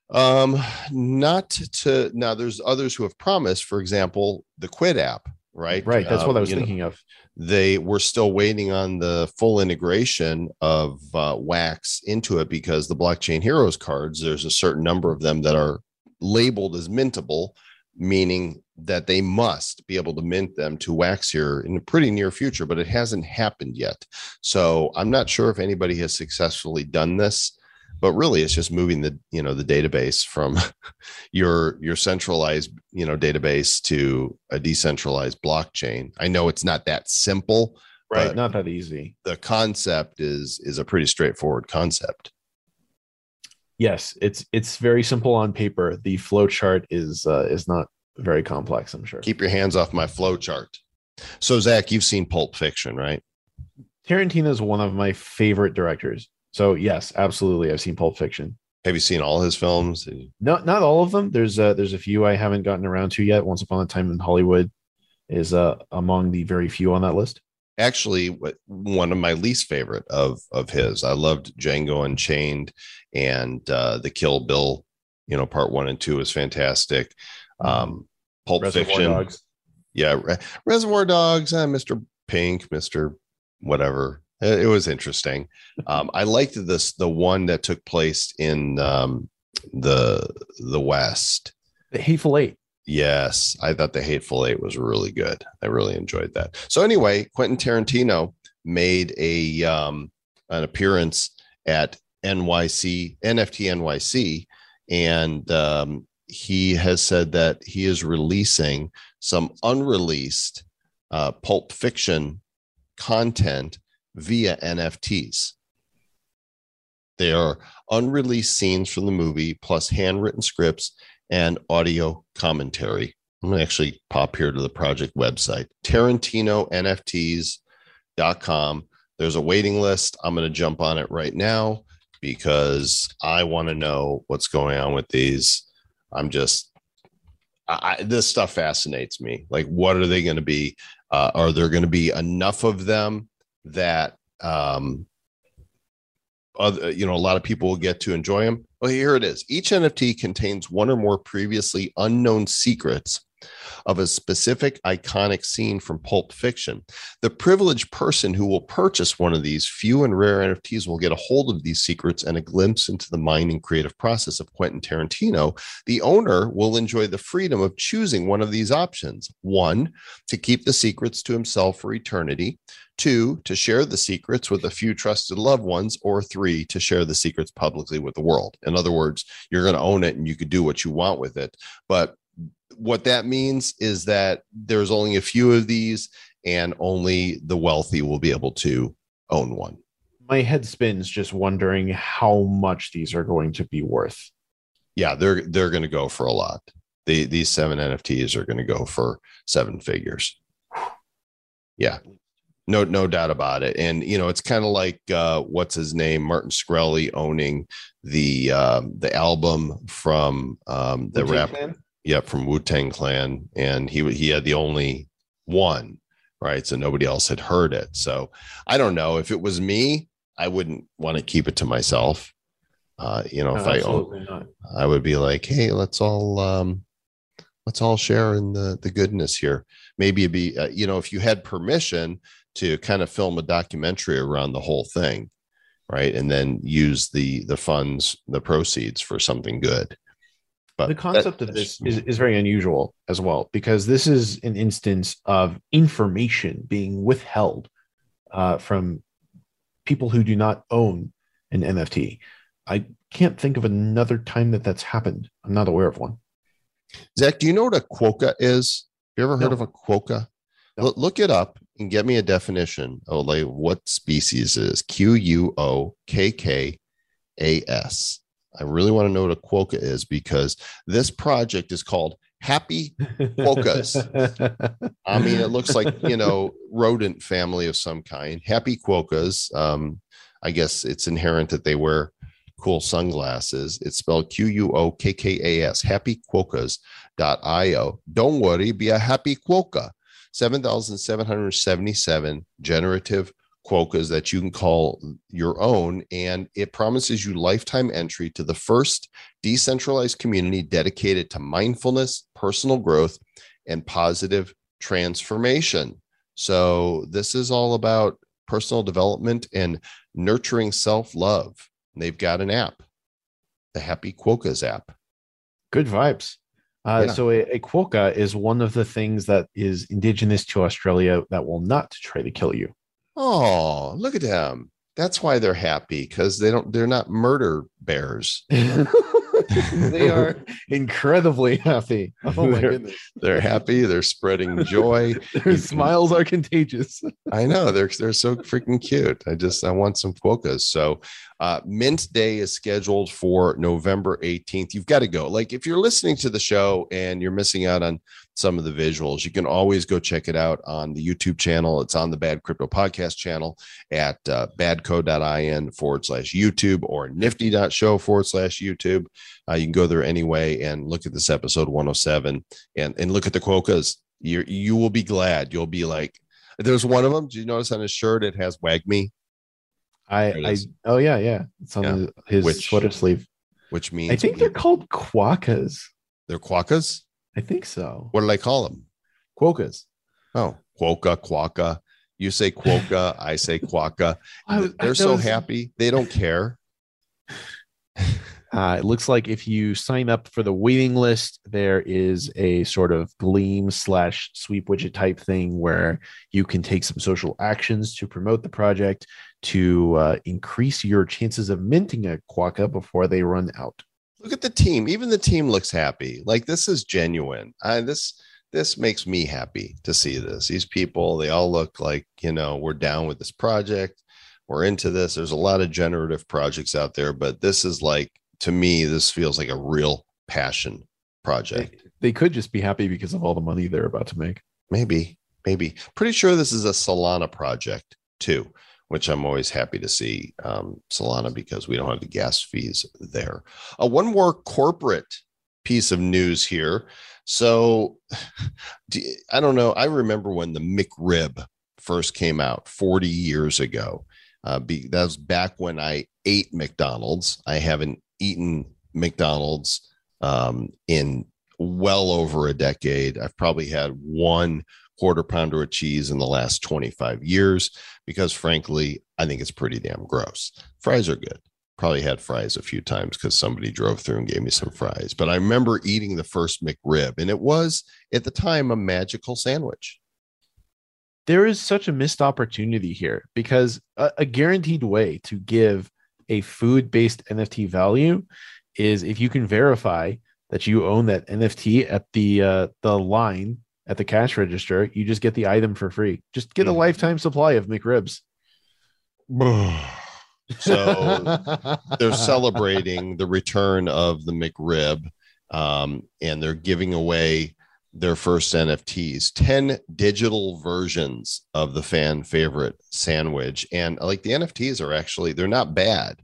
Um, not to now. There's others who have promised. For example, the Quidd app, right? Right. That's what Um, I was you know, thinking of. they were still waiting on the full integration of uh, wax into it because the blockchain heroes cards there's a certain number of them that are labeled as mintable meaning that they must be able to mint them to wax here in the pretty near future but it hasn't happened yet so i'm not sure if anybody has successfully done this but really it's just moving the you know the database from your your centralized you know database to a decentralized blockchain i know it's not that simple Right. Not that easy. the concept is is a pretty straightforward concept Yes, it's it's very simple on paper. The flow chart is uh, is not very complex. I'm sure. keep your hands off my flow chart so zach you've seen pulp fiction right Tarantino is one of my favorite directors. So yes, absolutely, I've seen Pulp Fiction. have you seen all his films Not not all of them. There's uh, there's a few I haven't gotten around to yet. Once Upon a Time in Hollywood is uh, among the very few on that list. actually one of my least favorite of of his i loved django unchained and uh the kill bill you know part one and two is fantastic um pulp Reservoir fiction Dogs. yeah Re- reservoir dogs uh, mr pink mr whatever it, it was interesting. Um i liked this the one that took place in um the the west. The Hateful Eight. yes i thought the hateful eight was really good. I really enjoyed that. So anyway quentin tarantino made a um an appearance at nyc nft nyc and um he has said that he is releasing some unreleased uh, pulp fiction content via NFTs. They are unreleased scenes from the movie, plus handwritten scripts and audio commentary. I'm going to actually pop here to the project website, TarantinoNFTs.com. There's a waiting list. I'm going to jump on it right now because I want to know what's going on with these. I'm just, I, this stuff fascinates me. Like, what are they going to be? Uh, are there going to be enough of them that, um, other, you know, a lot of people will get to enjoy them? Well, here it is. Each NFT contains one or more previously unknown secrets of a specific iconic scene from Pulp Fiction. The privileged person who will purchase one of these few and rare NFTs will get a hold of these secrets and a glimpse into the mind and creative process of Quentin Tarantino. The owner will enjoy the freedom of choosing one of these options one, to keep the secrets to himself for eternity. Two, to share the secrets with a few trusted loved ones, or three, to share the secrets publicly with the world. In other words, you're going to own it and you could do what you want with it. But what that means is that there's only a few of these and only the wealthy will be able to own one. My head spins just wondering how much these are going to be worth. Yeah, they're they're going to go for a lot. The these seven NFTs are going to go for seven figures. Yeah. No, no doubt about it. And you know, it's kind of like uh, what's his name, Martin Shkreli owning the um, the album from um, the rap. Yep, from Wu Tang Clan, and he he had the only one, right? So nobody else had heard it. So I don't know if it was me, I wouldn't want to keep it to myself. Uh, you know, No, if I own, not. I would be like, hey, let's all um, let's all share in the the goodness here. Maybe it'd be, uh, you know, if you had permission to kind of film a documentary around the whole thing, right, and then use the the funds, the proceeds for something good. But the that- concept of this is, is very unusual as well because this is an instance of information being withheld uh, from people who do not own an nft i can't think of another time that that's happened i'm not aware of one Zach, do you know what a quokka is? Have you ever heard No. of a quokka? No. Look, look it up and get me a definition of like what species is. Q U O K K A S. I really want to know what a quokka is because this project is called Happy Quokkas. I mean, it looks like you know rodent family of some kind. Happy quokkas. Um, I guess it's inherent that they wear cool sunglasses. It's spelled Q U O K K A S. Happy Quokkas.io. Don't worry, be a happy quokka. 7,777 generative quokkas that you can call your own. And it promises you lifetime entry to the first decentralized community dedicated to mindfulness, personal growth, and positive transformation. So, this is all about personal development and nurturing self love. They've got an app, the Happy Quokkas app. good vibes uh, Yeah. so a, a quokka is one of the things that is indigenous to australia that will not try to kill you Oh, look at them. That's why they're happy because they don't, they're not murder bears. they are incredibly happy oh my They're- goodness They're happy. They're spreading joy. their smiles are contagious I know they're they're so freaking cute. I just I want some quokkas. So uh Mint Day is scheduled for November 18th. You've got to go. Like if you're listening to the show and you're missing out on some of the visuals, you can always go check it out on the YouTube channel. It's on the Bad Crypto Podcast channel at uh, badco.in forward slash YouTube or nifty.show forward slash YouTube. Uh, you can go there anyway and look at this episode 107 and, and look at the quokkas. You you will be glad. You'll be like, there's one of them. Do you notice on his shirt it has "Wag Me," I, I oh yeah yeah it's on Yeah. his, his Which- sweater sleeve which means i think they're called quokkas they're quokkas. I think so What do they call them? quokkas Oh, quokka, quokka. You say quokka, I say quokka. I was- I- They're so was- happy. They don't care. Uh, it looks like if you sign up for the waiting list, there is a sort of gleam slash sweep widget type thing where you can take some social actions to promote the project to uh, increase your chances of minting a quokka before they run out. Look at the team. Even the team looks happy. Like this is genuine. I, this this makes me happy to see this. These people, they all look like you know we're down with this project. We're into this. There's a lot of generative projects out there, but this is like to me, this feels like a real passion project. They, they could just be happy because of all the money they're about to make. Maybe, maybe. Pretty sure this is a Solana project too, which I'm always happy to see um, Solana because we don't have the gas fees there. Uh, one more corporate piece of news here. So I don't know. I remember when the McRib first came out 40 years ago. Uh, be, that was back when I ate McDonald's. I haven't eaten McDonald's um, in well over a decade. I've probably had one quarter pounder of cheese in the last 25 years because, frankly, I think it's pretty damn gross. Fries are good. Probably had fries a few times because somebody drove through and gave me some fries. But I remember eating the first McRib, and it was at the time a magical sandwich there is such a missed opportunity here because a, a guaranteed way to give a food based NFT value is if you can verify that you own that NFT at the uh, the line at the cash register, you just get the item for free. Just get a hmm. lifetime supply of McRibs. so they're celebrating the return of the McRib, um, and they're giving away their first NFTs, 10 digital versions of the fan favorite sandwich. And like the NFTs are actually, they're not bad.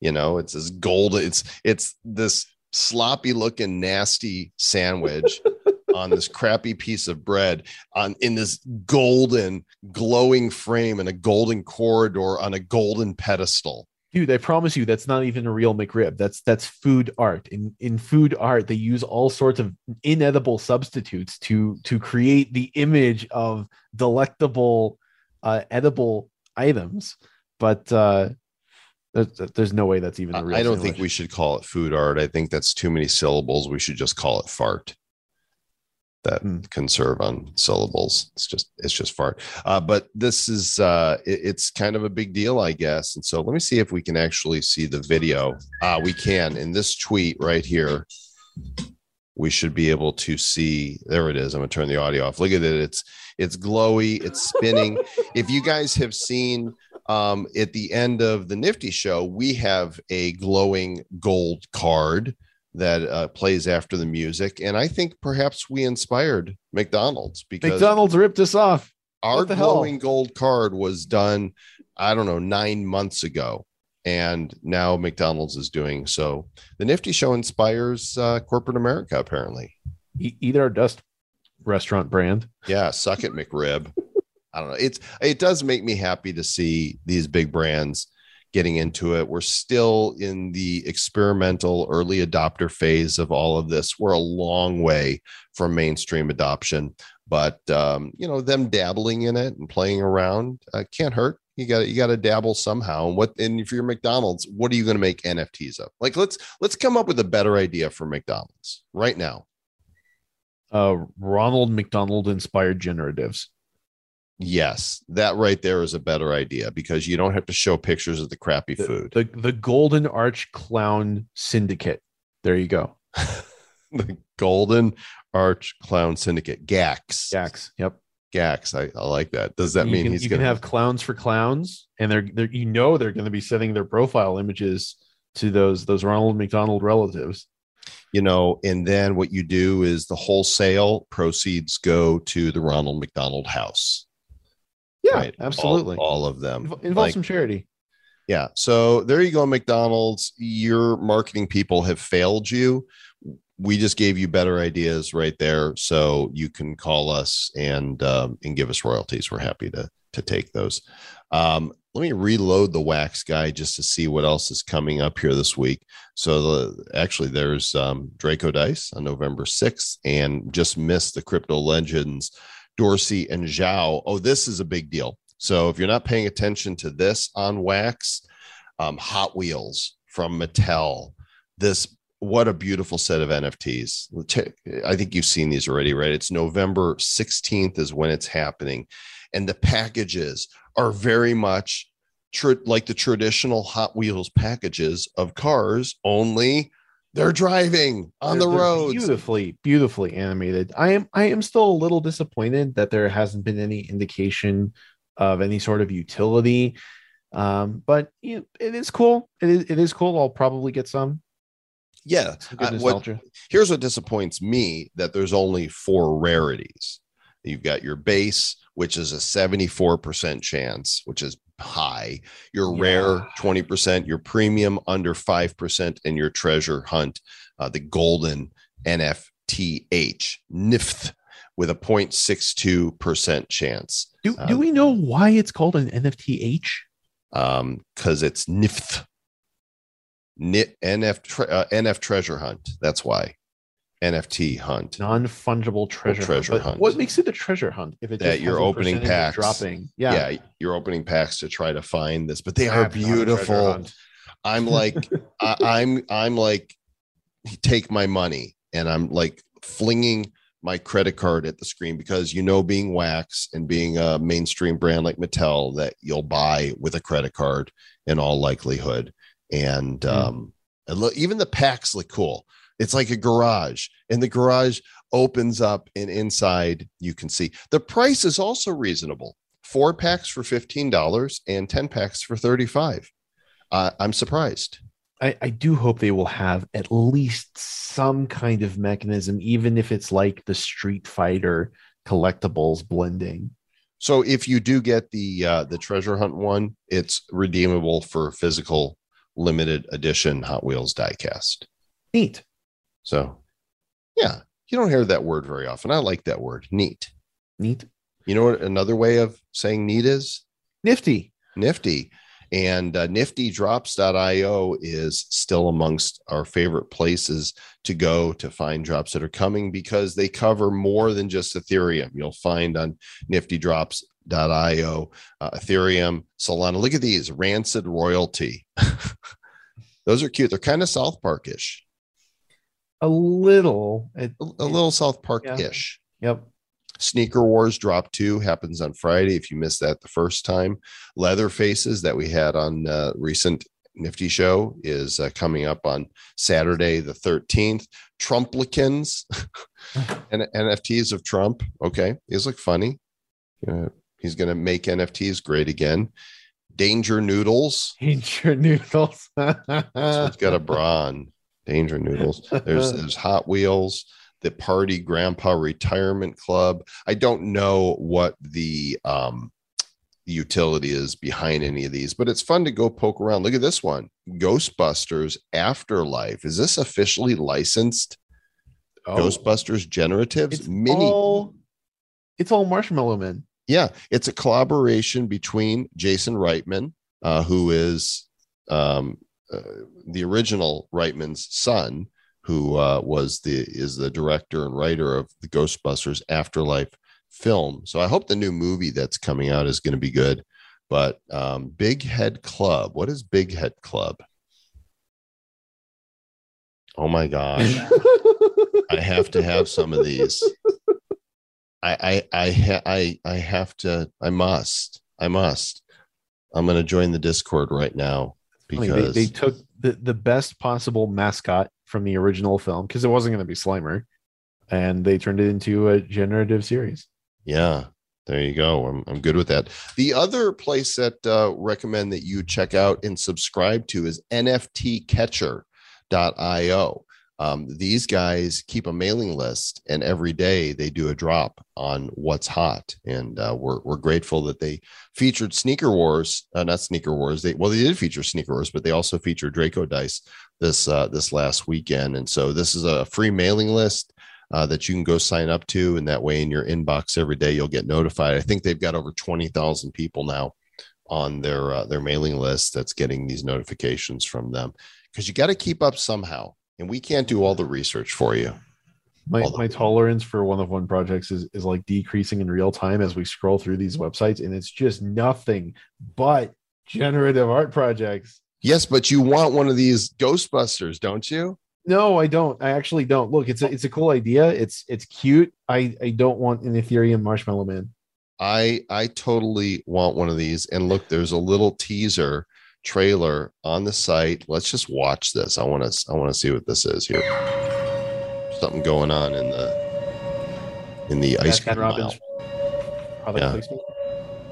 You know, it's this gold, it's it's this sloppy looking, nasty sandwich on this crappy piece of bread on in this golden glowing frame and a golden corridor on a golden pedestal. Dude i promise you that's not even a real mcrib. That's that's food art. In in food art they use all sorts of inedible substitutes to to create the image of delectable uh edible items. But uh there's, there's no way that's even a real i don't sandwich. think we should call it food art. I think that's too many syllables. We should just call it fart that mm. conserve on syllables. It's just it's just fart. Uh, but this is uh, it, it's kind of a big deal, I guess. And so let me see if we can actually see the video. Uh, we can in this tweet right here. We should be able to see. There it is. I'm gonna turn the audio off. Look at it. It's it's glowy. It's spinning. if you guys have seen um, at the end of the Nifty show, we have a glowing gold card that uh, plays after the music. And I think perhaps we inspired McDonald's because McDonald's ripped us off. Our glowing hell? gold card was done, I don't know, nine months ago. And now McDonald's is doing so. The Nifty Show inspires uh, corporate America, apparently. E- eat our dust restaurant brand. Yeah, suck it, McRib. I don't know. It's it does make me happy to see these big brands getting into it. We're still in the experimental early adopter phase of all of this. We're a long way from mainstream adoption, but um, you know, them dabbling in it and playing around uh, can't hurt. You got you got to dabble somehow. And what and if you're McDonald's, what are you going to make NFTs of? Like let's let's come up with a better idea for McDonald's right now. Uh, Ronald McDonald inspired generatives. Yes, that right there is a better idea because you don't have to show pictures of the crappy the, food. The the Golden Arch Clown Syndicate. There you go. the Golden Arch Clown Syndicate. Gax. Gax. Yep. Gax. I, I like that. Does that you mean can, he's you gonna... can have clowns for clowns, and they're, they're you know they're going to be sending their profile images to those those Ronald McDonald relatives. You know, and then what you do is the wholesale proceeds go to the Ronald McDonald House yeah, right? absolutely. All, all, of them involve like, some charity. Yeah. So there you go, McDonald's. Your marketing people have failed you. We just gave you better ideas right there, so you can call us and um, and give us royalties. We're happy to to take those. Um, let me reload the wax guy just to see what else is coming up here this week. So the actually there's um, Draco Dice on November 6th and just missed the Crypto Legends Dorsey and Zhao. Oh, this is a big deal. So if you're not paying attention to this on wax, um, Hot Wheels from Mattel, this what a beautiful set of NFTs. I think you've seen these already, right? It's November 16th is when it's happening. And the packages are very much tr- like the traditional Hot Wheels packages of cars, only they're driving on they're, the roads. Beautifully, beautifully animated. I am I am still a little disappointed that there hasn't been any indication of any sort of utility. Um, but you know, it is cool. It is it is cool. I'll probably get some. Yeah. Uh, what, here's what disappoints me that there's only four rarities. You've got your base, which is a 74% chance, which is high, your Yeah. rare 20%, your premium under 5%, and your treasure hunt, uh, the golden NFTH, NIFT, with a 0.62% chance. Do, do we know why it's called an NFTH? um because it's NIFT. Ni- NF uh, NF treasure hunt. That's why. NFT hunt. Non fungible treasure, treasure But hunt. What makes it a treasure hunt if it That you're opening packs. dropping? Yeah, Yeah. you're opening packs to try to find this, but they are beautiful. I'm like, I, I'm, I'm like, take my money, and I'm like flinging my credit card at the screen because you know, being wax and being a mainstream brand like Mattel, that you'll buy with a credit card in all likelihood. And Mm. um, even the packs look cool. It's like a garage, and the garage opens up, and inside you can see the price is also reasonable. Four packs for fifteen dollars and ten packs for thirty-five. Uh, I'm surprised. I, I do hope they will have at least some kind of mechanism, even if it's like the Street Fighter collectibles blending. So if you do get the uh, the treasure hunt one, it's redeemable for physical limited edition Hot Wheels diecast. Neat. So yeah, you don't hear that word very often. I like that word, neat. Neat. You know what another way of saying neat is? Nifty. Nifty. And uh, niftydrops.io is still amongst our favorite places to go to find drops that are coming because they cover more than just Ethereum. You'll find on niftydrops.io uh, Ethereum, Solana. Look at these rancid royalty. Those are cute. They're kind of South Park-ish, A little. It, a little South Park-ish. yep. Sneaker Wars Drop 2 happens on Friday. If you missed that the first time, Leather Faces that we had on uh, recent Nifty Show is uh, coming up on Saturday, the 13th. Trumplicans and NFTs of Trump. Okay. These look funny. Uh, he's going to make NFTs great again. Danger Noodles. Danger noodles. So it's got a bra on. Danger Noodles. There's there's Hot Wheels, the Party Grandpa Retirement Club. I don't know what the um utility is behind any of these, but it's fun to go poke around. Look at this one. Ghostbusters Afterlife. Is this officially licensed? Oh, Ghostbusters Generatives it's Mini. all it's all marshmallow men. Yeah, it's a collaboration between Jason Reitman, uh, who is um, uh, the original Reitman's son, who uh, was the is the director and writer of the Ghostbusters Afterlife film. So I hope the new movie that's coming out is going to be good. But um, Big Head Club, what is Big Head Club? Oh my gosh, I have to have some of these. I I I ha- I I have to. I must. I must. I'm going to join the Discord right now Because they, they took the, the best possible mascot from the original film because it wasn't going to be Slimer, and they turned it into a generative series. yeah, there you go. I'm I'm good with that. The other place that uh, recommend that you check out and subscribe to is NFTcatcher.io. Um, these guys keep a mailing list, and every day they do a drop on what's hot. And uh, we're we're grateful that they featured Sneaker Wars, uh, not Sneaker Wars. They well, they did feature Sneaker Wars, but they also featured Draco Dice this uh, this last weekend. And so this is a free mailing list uh, that you can go sign up to, and that way in your inbox every day you'll get notified. I think they've got over twenty thousand people now on their uh, their mailing list that's getting these notifications from them because you got to keep up somehow, and we can't do all the research for you. My Although- my tolerance for one of one projects is is like decreasing in real time as we scroll through these websites, and it's just nothing but generative art projects. Yes, but you want one of these Ghostbusters, don't you? No, I don't. I actually don't. Look, it's a, it's a cool idea. It's it's cute. I I don't want an Ethereum Marshmallow Man. I I totally want one of these. And look, there's a little teaser trailer on the site. Let's just watch this. I want to I want to see what this is here. Something going on in the in the ice cream aisle. Robbins product Yeah. placement.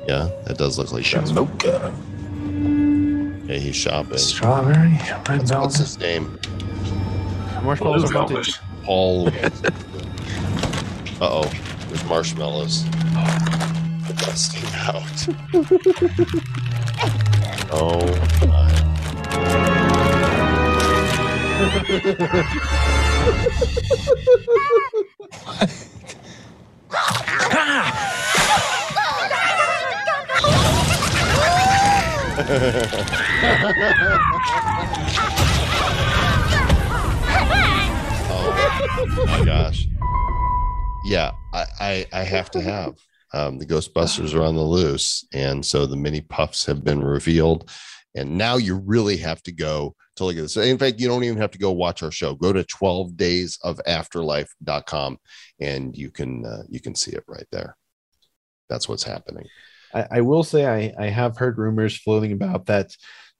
Yeah, that does look like that. Mocha, Yeah, he's shopping. strawberry, red What's velvet, his name? Marshmallows blue are Paul. uh oh, there's marshmallows. Busting out. Oh my. oh my gosh. Yeah, I, I, I have to have. Um, the Ghostbusters are on the loose. And so the mini puffs have been revealed. And now you really have to go to look at this. In fact, you don't even have to go watch our show. Go to 12 days of afterlife.com and you can uh, you can see it right there. That's what's happening. I, I will say I, I have heard rumors floating about that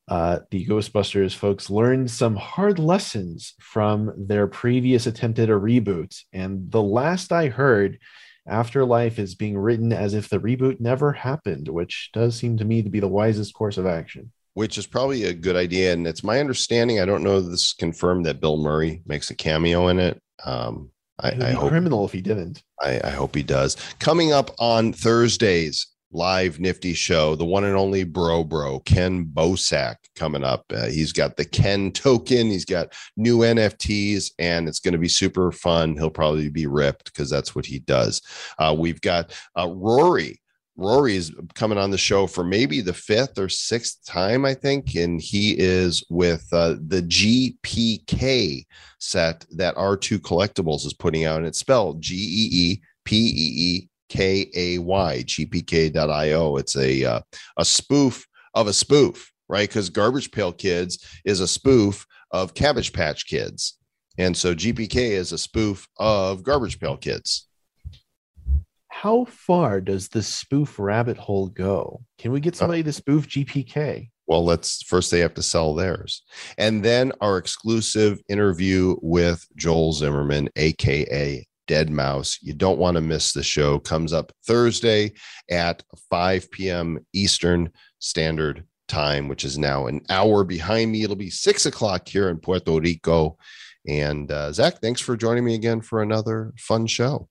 uh, the Ghostbusters folks learned some hard lessons from their previous attempt at a reboot. And the last I heard, Afterlife is being written as if the reboot never happened, which does seem to me to be the wisest course of action. Which is probably a good idea. And it's my understanding, I don't know if this confirmed that Bill Murray makes a cameo in it. Um, I, I hope criminal if he didn't. I, I hope he does. Coming up on Thursdays, live nifty show, the one and only Bro Bro, Ken Bosak coming up. Uh, he's got the Ken token, he's got new NFTs, and it's going to be super fun. He'll probably be ripped because that's what he does. Uh, we've got uh, Rory. Rory is coming on the show for maybe the fifth or sixth time, I think, and he is with uh, the GPK set that R2 Collectibles is putting out, and it's spelled G E E P E E K A Y, gpk.io. It's a uh, a spoof of a spoof, right? Because Garbage Pail Kids is a spoof of Cabbage Patch Kids. And so GPK is a spoof of Garbage Pail Kids. How far does the spoof rabbit hole go? Can we get somebody to spoof GPK? Well, let's first they have to sell theirs. And then our exclusive interview with Joel Zimmerman, aka deadmau5. You don't want to miss the show. Comes up Thursday at 5 p.m. Eastern Standard Time, which is now an hour behind me. It'll be six o'clock here in Puerto Rico. And uh, Zach, thanks for joining me again for another fun show.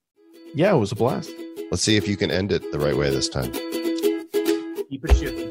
Yeah, it was a blast. Let's see if you can end it the right way this time. Keep it shifting.